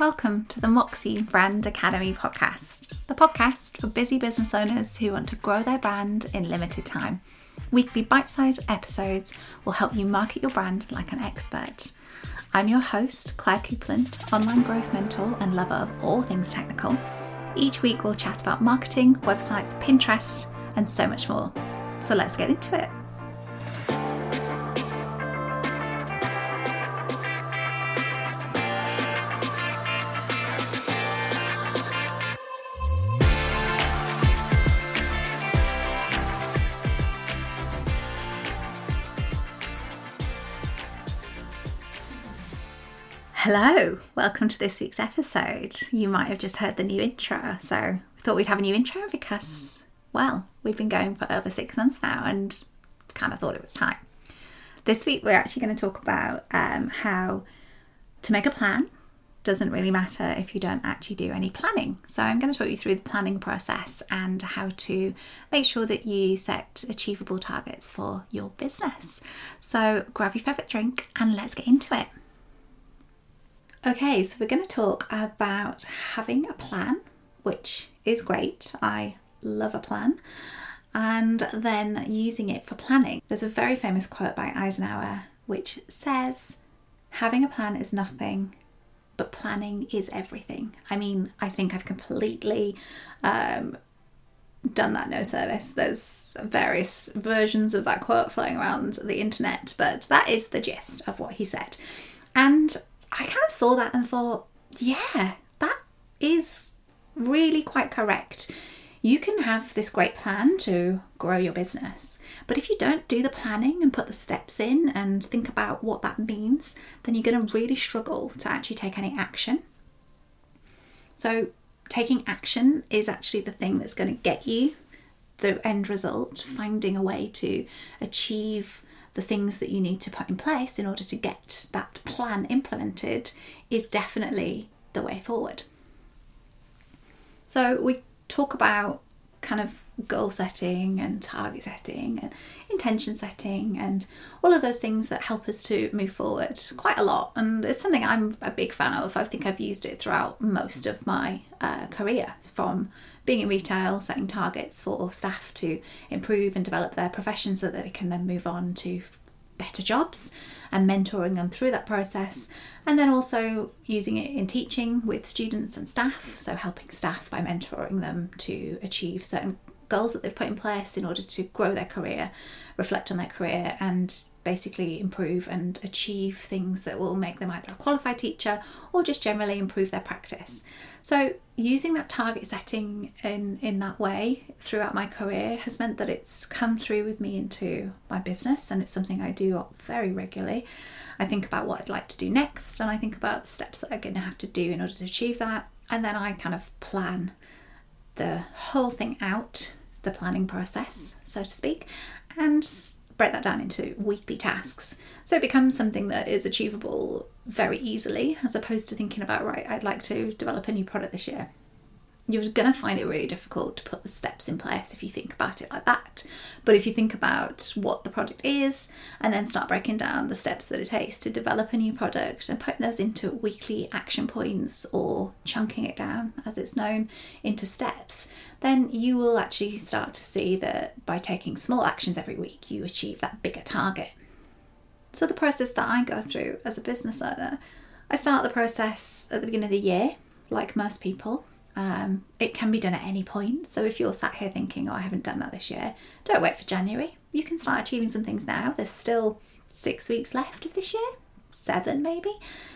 Welcome to the Moxie Brand Academy podcast, the podcast for busy business owners who want to grow their brand in limited time. Weekly bite sized episodes will help you market your brand like an expert. I'm your host, Claire Coupland, online growth mentor and lover of all things technical. Each week we'll chat about marketing, websites, Pinterest, and so much more. So let's get into it. Hello, welcome to this week's episode. You might have just heard the new intro, so we thought we'd have a new intro because, well, we've been going for over six months now and kind of thought it was time. This week, we're actually going to talk about um, how to make a plan doesn't really matter if you don't actually do any planning. So, I'm going to talk you through the planning process and how to make sure that you set achievable targets for your business. So, grab your favourite drink and let's get into it. Okay, so we're going to talk about having a plan, which is great. I love a plan. And then using it for planning. There's a very famous quote by Eisenhower which says, Having a plan is nothing, but planning is everything. I mean, I think I've completely um, done that no service. There's various versions of that quote flying around the internet, but that is the gist of what he said. And I kind of saw that and thought, yeah, that is really quite correct. You can have this great plan to grow your business, but if you don't do the planning and put the steps in and think about what that means, then you're going to really struggle to actually take any action. So, taking action is actually the thing that's going to get you the end result, finding a way to achieve the things that you need to put in place in order to get that plan implemented is definitely the way forward. So, we talk about kind of goal setting and target setting and intention setting and all of those things that help us to move forward quite a lot. And it's something I'm a big fan of. I think I've used it throughout most of my uh, career from being in retail, setting targets for staff to improve and develop their profession so that they can then move on to better jobs and mentoring them through that process. And then also using it in teaching with students and staff, so helping staff by mentoring them to achieve certain goals that they've put in place in order to grow their career, reflect on their career, and basically improve and achieve things that will make them either a qualified teacher or just generally improve their practice. So using that target setting in in that way throughout my career has meant that it's come through with me into my business and it's something I do very regularly. I think about what I'd like to do next and I think about the steps that I'm going to have to do in order to achieve that and then I kind of plan the whole thing out, the planning process, so to speak, and break that down into weekly tasks. So it becomes something that is achievable very easily as opposed to thinking about, right, I'd like to develop a new product this year you're going to find it really difficult to put the steps in place if you think about it like that. But if you think about what the product is and then start breaking down the steps that it takes to develop a new product and putting those into weekly action points or chunking it down, as it's known, into steps, then you will actually start to see that by taking small actions every week, you achieve that bigger target. So, the process that I go through as a business owner, I start the process at the beginning of the year, like most people um, it can be done at any point. So if you're sat here thinking, oh, I haven't done that this year, don't wait for January. You can start achieving some things now. There's still six weeks left of this year, seven maybe.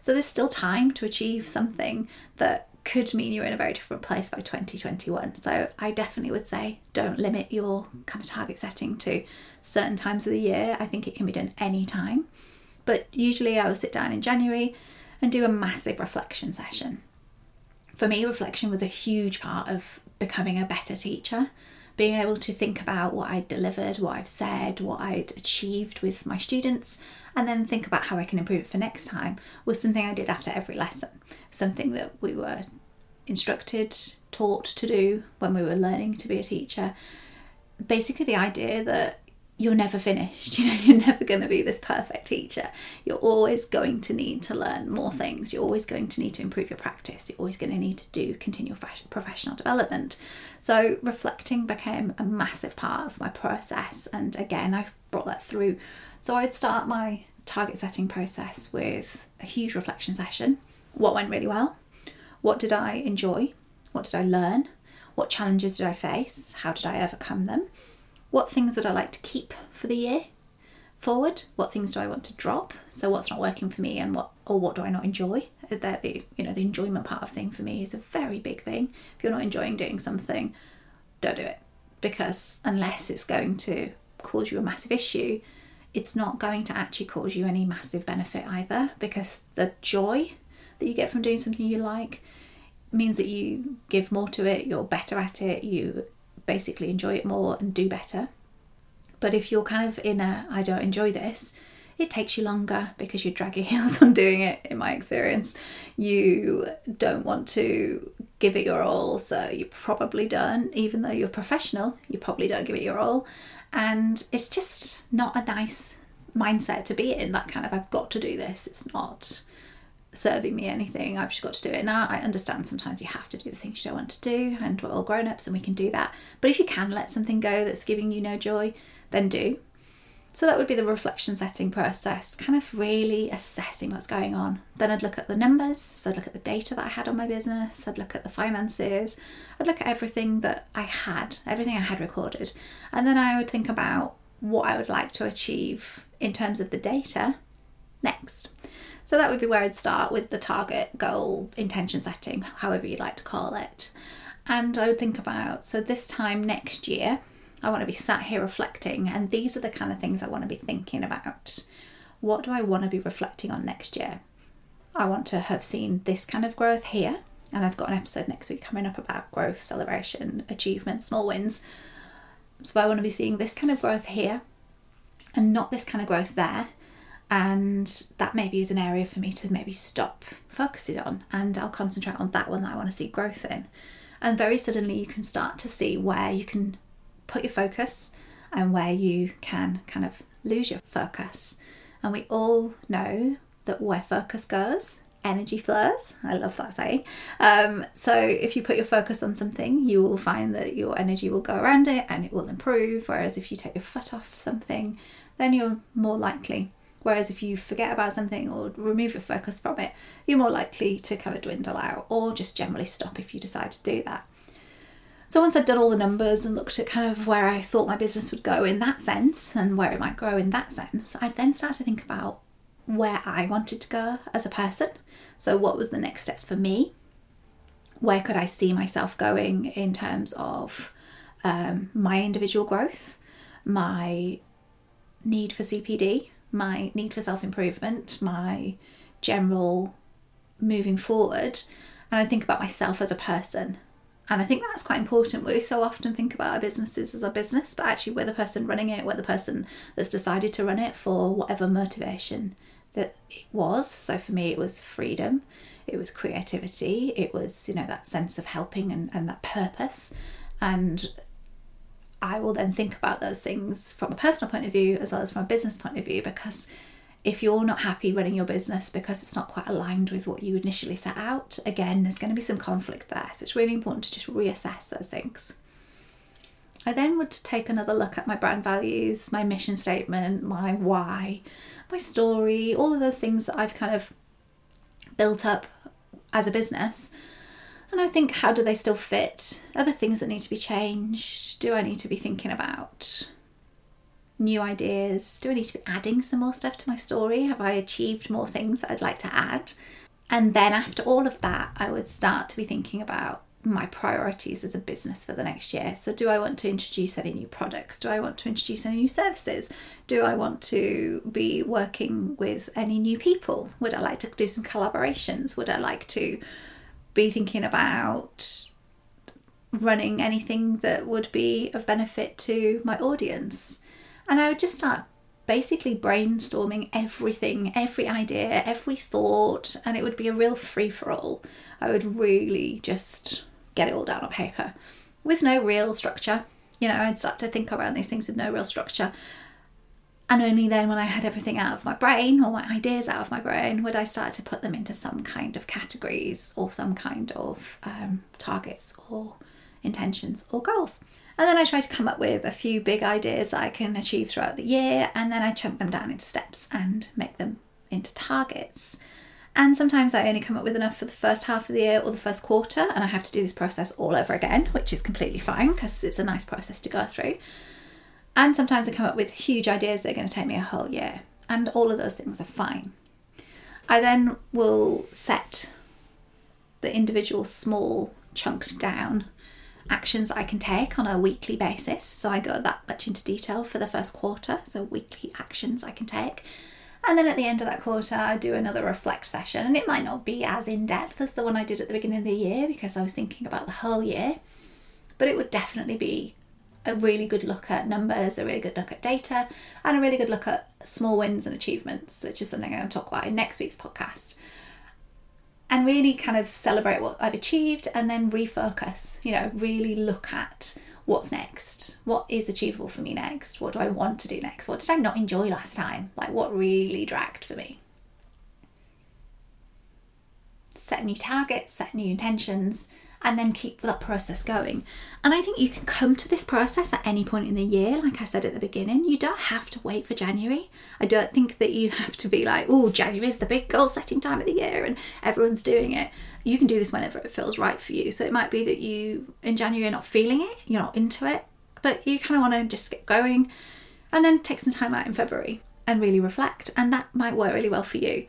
So there's still time to achieve something that could mean you're in a very different place by 2021. So I definitely would say don't limit your kind of target setting to certain times of the year. I think it can be done any time. But usually I will sit down in January and do a massive reflection session for me, reflection was a huge part of becoming a better teacher. Being able to think about what I'd delivered, what I've said, what I'd achieved with my students, and then think about how I can improve it for next time was something I did after every lesson. Something that we were instructed, taught to do when we were learning to be a teacher. Basically, the idea that you're never finished. You know, you're never going to be this perfect teacher. You're always going to need to learn more things. You're always going to need to improve your practice. You're always going to need to do continual professional development. So, reflecting became a massive part of my process. And again, I've brought that through. So, I'd start my target setting process with a huge reflection session. What went really well? What did I enjoy? What did I learn? What challenges did I face? How did I overcome them? What things would I like to keep for the year forward? What things do I want to drop? So what's not working for me and what or what do I not enjoy? That the you know the enjoyment part of thing for me is a very big thing. If you're not enjoying doing something, don't do it because unless it's going to cause you a massive issue, it's not going to actually cause you any massive benefit either because the joy that you get from doing something you like means that you give more to it, you're better at it, you basically enjoy it more and do better. But if you're kind of in a I don't enjoy this, it takes you longer because you drag your heels on doing it, in my experience. You don't want to give it your all, so you probably don't, even though you're professional, you probably don't give it your all. And it's just not a nice mindset to be in that kind of I've got to do this. It's not serving me anything. I've just got to do it now. I understand sometimes you have to do the things you don't want to do, and we're all grown ups and we can do that. But if you can let something go that's giving you no joy, then do. So that would be the reflection setting process, kind of really assessing what's going on. Then I'd look at the numbers, so I'd look at the data that I had on my business, I'd look at the finances, I'd look at everything that I had, everything I had recorded. And then I would think about what I would like to achieve in terms of the data next. So that would be where I'd start with the target, goal, intention setting, however you'd like to call it. And I would think about so this time next year, I want to be sat here reflecting, and these are the kind of things I want to be thinking about. What do I want to be reflecting on next year? I want to have seen this kind of growth here, and I've got an episode next week coming up about growth, celebration, achievement, small wins. So I want to be seeing this kind of growth here and not this kind of growth there and that maybe is an area for me to maybe stop focusing on and I'll concentrate on that one that I want to see growth in. And very suddenly you can start to see where you can put your focus and where you can kind of lose your focus. And we all know that where focus goes, energy flows. I love that saying. Um, so if you put your focus on something, you will find that your energy will go around it and it will improve. Whereas if you take your foot off something, then you're more likely Whereas if you forget about something or remove your focus from it, you're more likely to kind of dwindle out or just generally stop if you decide to do that. So once I'd done all the numbers and looked at kind of where I thought my business would go in that sense and where it might grow in that sense, I'd then start to think about where I wanted to go as a person. So what was the next steps for me? Where could I see myself going in terms of um, my individual growth, my need for CPD, my need for self improvement, my general moving forward, and I think about myself as a person. And I think that's quite important. We so often think about our businesses as our business, but actually, we're the person running it, we're the person that's decided to run it for whatever motivation that it was. So for me, it was freedom, it was creativity, it was, you know, that sense of helping and, and that purpose. And I will then think about those things from a personal point of view as well as from a business point of view because if you're not happy running your business because it's not quite aligned with what you initially set out, again, there's going to be some conflict there. So it's really important to just reassess those things. I then would take another look at my brand values, my mission statement, my why, my story, all of those things that I've kind of built up as a business and I think, how do they still fit? Are there things that need to be changed? Do I need to be thinking about new ideas? Do I need to be adding some more stuff to my story? Have I achieved more things that I'd like to add? And then after all of that, I would start to be thinking about my priorities as a business for the next year. So, do I want to introduce any new products? Do I want to introduce any new services? Do I want to be working with any new people? Would I like to do some collaborations? Would I like to be thinking about running anything that would be of benefit to my audience. And I would just start basically brainstorming everything, every idea, every thought, and it would be a real free for all. I would really just get it all down on paper with no real structure. You know, I'd start to think around these things with no real structure. And only then, when I had everything out of my brain or my ideas out of my brain, would I start to put them into some kind of categories or some kind of um, targets or intentions or goals. And then I try to come up with a few big ideas that I can achieve throughout the year, and then I chunk them down into steps and make them into targets. And sometimes I only come up with enough for the first half of the year or the first quarter, and I have to do this process all over again, which is completely fine because it's a nice process to go through. And sometimes I come up with huge ideas that are going to take me a whole year. And all of those things are fine. I then will set the individual small chunked down actions I can take on a weekly basis. So I go that much into detail for the first quarter. So weekly actions I can take. And then at the end of that quarter, I do another reflect session. And it might not be as in depth as the one I did at the beginning of the year because I was thinking about the whole year. But it would definitely be a really good look at numbers, a really good look at data, and a really good look at small wins and achievements, which is something I'm going to talk about in next week's podcast. And really kind of celebrate what I've achieved and then refocus, you know, really look at what's next? What is achievable for me next? What do I want to do next? What did I not enjoy last time? Like, what really dragged for me? Set new targets, set new intentions, and then keep that process going. And I think you can come to this process at any point in the year, like I said at the beginning. You don't have to wait for January. I don't think that you have to be like, oh, January is the big goal setting time of the year and everyone's doing it. You can do this whenever it feels right for you. So it might be that you, in January, you're not feeling it, you're not into it, but you kind of want to just get going and then take some time out in February and really reflect. And that might work really well for you.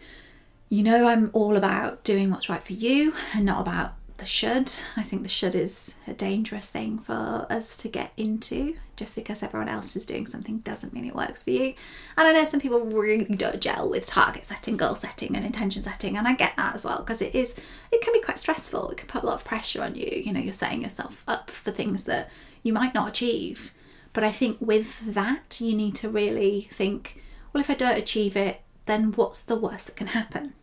You know, I'm all about doing what's right for you and not about the should. I think the should is a dangerous thing for us to get into. Just because everyone else is doing something doesn't mean it works for you. And I know some people really don't gel with target setting, goal setting, and intention setting, and I get that as well because it is it can be quite stressful. It can put a lot of pressure on you. You know, you're setting yourself up for things that you might not achieve. But I think with that, you need to really think, well, if I don't achieve it, then what's the worst that can happen?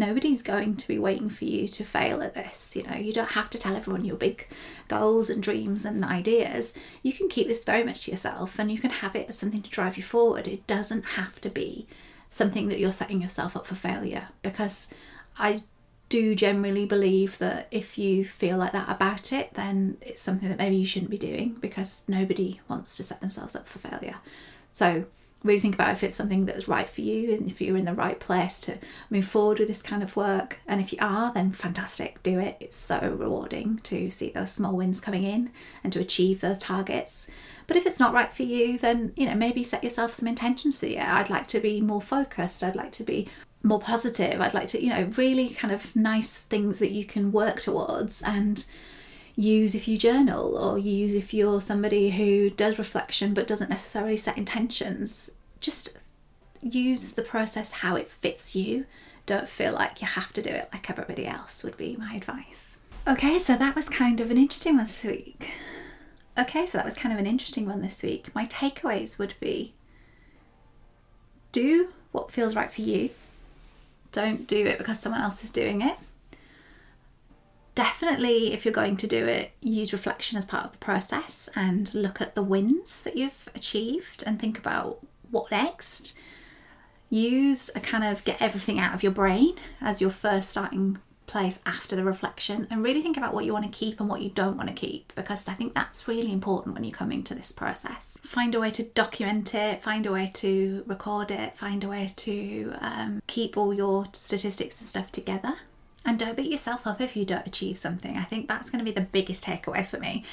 Nobody's going to be waiting for you to fail at this. You know, you don't have to tell everyone your big goals and dreams and ideas. You can keep this very much to yourself and you can have it as something to drive you forward. It doesn't have to be something that you're setting yourself up for failure because I do generally believe that if you feel like that about it, then it's something that maybe you shouldn't be doing because nobody wants to set themselves up for failure. So, really think about if it's something that's right for you and if you're in the right place to move forward with this kind of work. And if you are, then fantastic, do it. It's so rewarding to see those small wins coming in and to achieve those targets. But if it's not right for you, then you know maybe set yourself some intentions for the year. I'd like to be more focused. I'd like to be more positive. I'd like to, you know, really kind of nice things that you can work towards and use if you journal or use if you're somebody who does reflection but doesn't necessarily set intentions. Just use the process how it fits you. Don't feel like you have to do it like everybody else, would be my advice. Okay, so that was kind of an interesting one this week. Okay, so that was kind of an interesting one this week. My takeaways would be do what feels right for you. Don't do it because someone else is doing it definitely, if you're going to do it, use reflection as part of the process and look at the wins that you've achieved and think about what next. Use a kind of get everything out of your brain as your first starting place after the reflection and really think about what you want to keep and what you don't want to keep because I think that's really important when you're coming to this process. Find a way to document it, find a way to record it, find a way to um, keep all your statistics and stuff together and don't beat yourself up if you don't achieve something. I think that's going to be the biggest takeaway for me.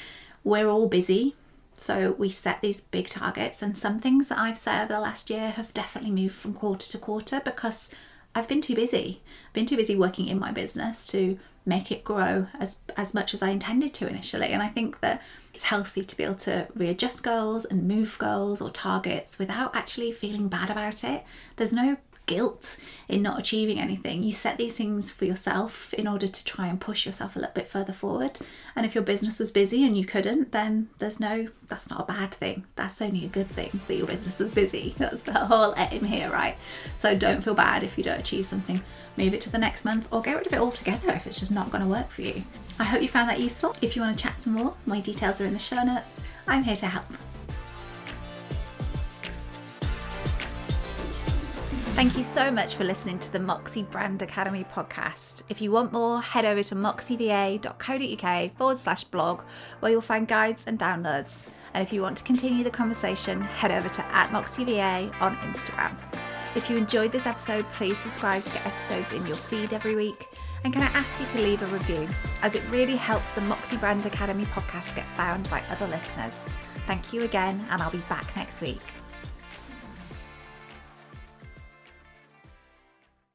We're all busy, so we set these big targets, and some things that I've set over the last year have definitely moved from quarter to quarter because I've been too busy. I've been too busy working in my business to make it grow as as much as I intended to initially. And I think that it's healthy to be able to readjust goals and move goals or targets without actually feeling bad about it. There's no guilt in not achieving anything. You set these things for yourself in order to try and push yourself a little bit further forward. And if your business was busy and you couldn't, then there's no, that's not a bad thing. That's only a good thing that your business was busy. That's the whole aim here, right? So don't feel bad if you don't achieve something. Move it to the next month or get rid of it altogether if it's just not going to work for you. I hope you found that useful. If you want to chat some more, my details are in the show notes. I'm here to help. Thank you so much for listening to the Moxie Brand Academy podcast. If you want more, head over to moxieva.co.uk forward slash blog, where you'll find guides and downloads. And if you want to continue the conversation, head over to at moxieva on Instagram. If you enjoyed this episode, please subscribe to get episodes in your feed every week. And can I ask you to leave a review, as it really helps the Moxie Brand Academy podcast get found by other listeners. Thank you again, and I'll be back next week.